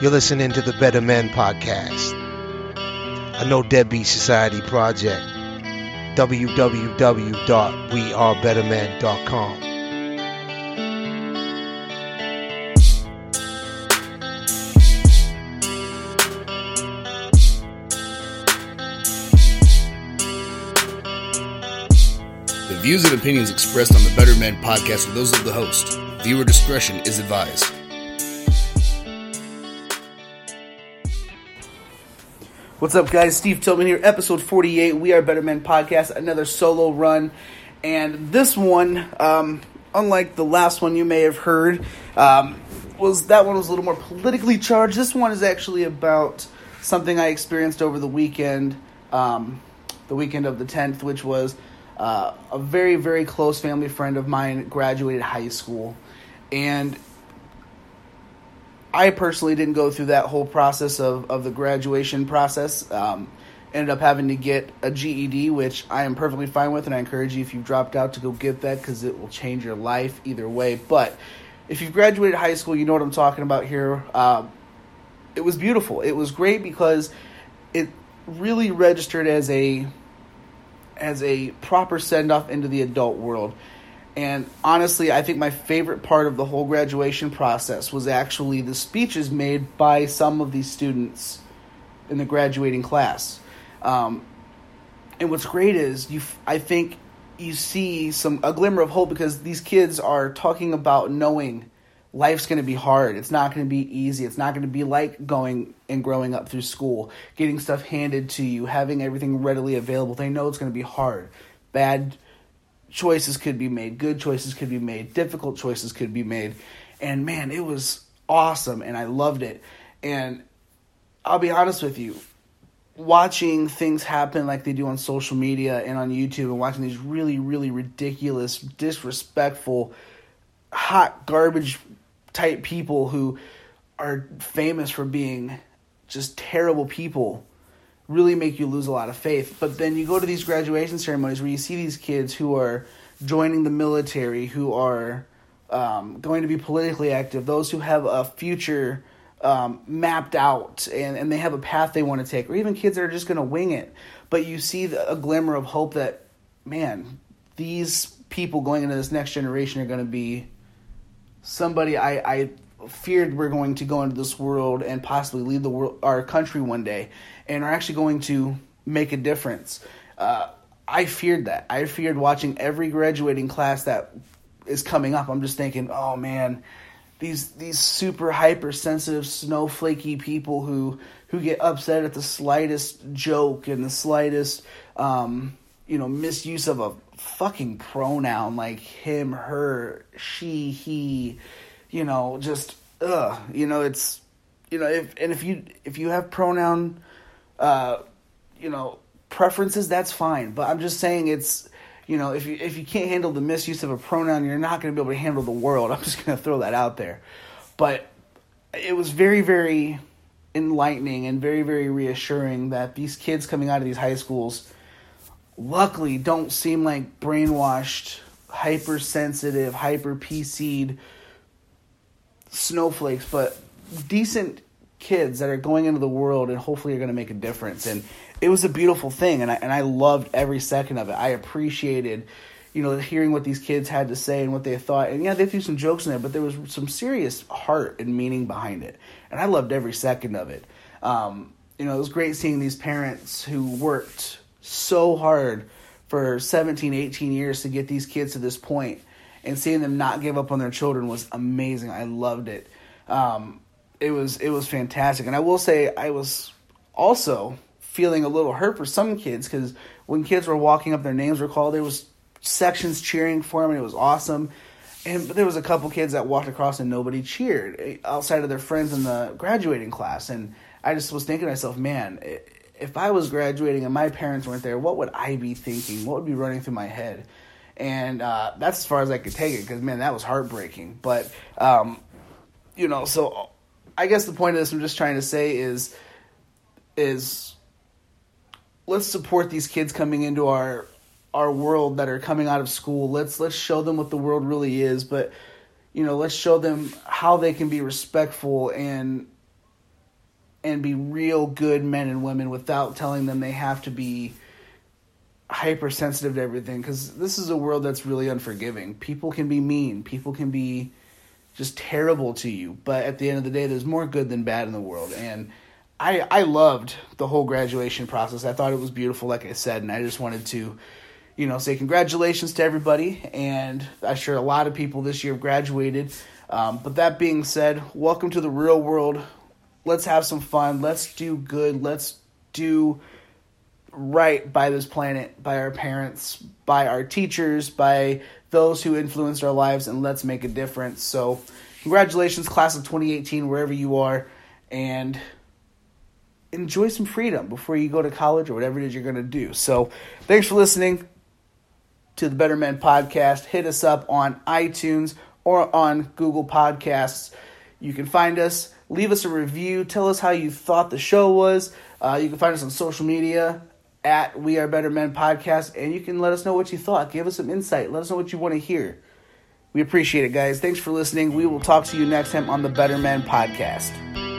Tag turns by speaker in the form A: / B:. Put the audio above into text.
A: You're listening to the Better Men Podcast, a no deadbeat society project. www.wearebettermen.com.
B: The views and opinions expressed on the Better Men podcast are those of the host. Viewer discretion is advised.
C: What's up, guys? Steve Tillman here, episode 48. We are Better Men Podcast, another solo run. And this one, um, unlike the last one you may have heard, um, was that one was a little more politically charged. This one is actually about something I experienced over the weekend, um, the weekend of the 10th, which was uh, a very, very close family friend of mine graduated high school. And I personally didn't go through that whole process of, of the graduation process. Um, ended up having to get a GED, which I am perfectly fine with, and I encourage you if you've dropped out to go get that because it will change your life either way. But if you've graduated high school, you know what I'm talking about here. Uh, it was beautiful. It was great because it really registered as a as a proper send off into the adult world. And honestly, I think my favorite part of the whole graduation process was actually the speeches made by some of these students in the graduating class. Um, and what's great is you, I think you see some a glimmer of hope because these kids are talking about knowing life's going to be hard. It's not going to be easy. It's not going to be like going and growing up through school, getting stuff handed to you, having everything readily available. They know it's going to be hard. Bad choices could be made, good choices could be made, difficult choices could be made. And man, it was awesome and I loved it. And I'll be honest with you, watching things happen like they do on social media and on YouTube and watching these really, really ridiculous, disrespectful, hot garbage type people who are famous for being just terrible people really make you lose a lot of faith. But then you go to these graduation ceremonies where you see these kids who are joining the military, who are um, going to be politically active, those who have a future um, mapped out and, and they have a path they want to take, or even kids that are just going to wing it. But you see the, a glimmer of hope that, man, these people going into this next generation are going to be somebody I, I feared we're going to go into this world and possibly lead the world, our country one day, and are actually going to make a difference. Uh, I feared that. I feared watching every graduating class that is coming up. I'm just thinking, oh man, these these super hypersensitive, snowflakey people who who get upset at the slightest joke and the slightest, um, you know, misuse of a fucking pronoun like him, her, she, he, you know, just ugh, you know, it's you know, if and if you if you have pronoun uh, you know, preferences, that's fine. But I'm just saying it's you know, if you if you can't handle the misuse of a pronoun, you're not going to be able to handle the world. I'm just going to throw that out there. But it was very very enlightening and very very reassuring that these kids coming out of these high schools luckily don't seem like brainwashed, hypersensitive, hyper PC'd snowflakes, but decent kids that are going into the world and hopefully are going to make a difference. And it was a beautiful thing, and I and I loved every second of it. I appreciated, you know, hearing what these kids had to say and what they thought. And yeah, they threw some jokes in there, but there was some serious heart and meaning behind it, and I loved every second of it. Um, you know, it was great seeing these parents who worked so hard for 17, 18 years to get these kids to this point, and seeing them not give up on their children was amazing. I loved it. Um, it was it was fantastic, and I will say I was also feeling a little hurt for some kids because when kids were walking up, their names were called. There was sections cheering for them, and it was awesome. And there was a couple kids that walked across and nobody cheered eh, outside of their friends in the graduating class. And I just was thinking to myself, man, if I was graduating and my parents weren't there, what would I be thinking? What would be running through my head? And uh, that's as far as I could take it because man, that was heartbreaking. But um, you know, so I guess the point of this I'm just trying to say is is let's support these kids coming into our our world that are coming out of school. Let's let's show them what the world really is, but you know, let's show them how they can be respectful and and be real good men and women without telling them they have to be hypersensitive to everything because this is a world that's really unforgiving. People can be mean, people can be just terrible to you, but at the end of the day, there's more good than bad in the world. And I I loved the whole graduation process. I thought it was beautiful, like I said, and I just wanted to, you know, say congratulations to everybody. And I'm sure a lot of people this year have graduated. Um, but that being said, welcome to the real world. Let's have some fun. Let's do good. Let's do right by this planet, by our parents, by our teachers, by those who influenced our lives, and let's make a difference. So, congratulations, class of 2018, wherever you are, and enjoy some freedom before you go to college or whatever it is you're going to do. So, thanks for listening to the Better Men podcast. Hit us up on iTunes or on Google Podcasts. You can find us, leave us a review, tell us how you thought the show was. Uh, you can find us on social media at We Are Better Men Podcast, and you can let us know what you thought. Give us some insight. Let us know what you want to hear. We appreciate it, guys. Thanks for listening. We will talk to you next time on the Better Men Podcast.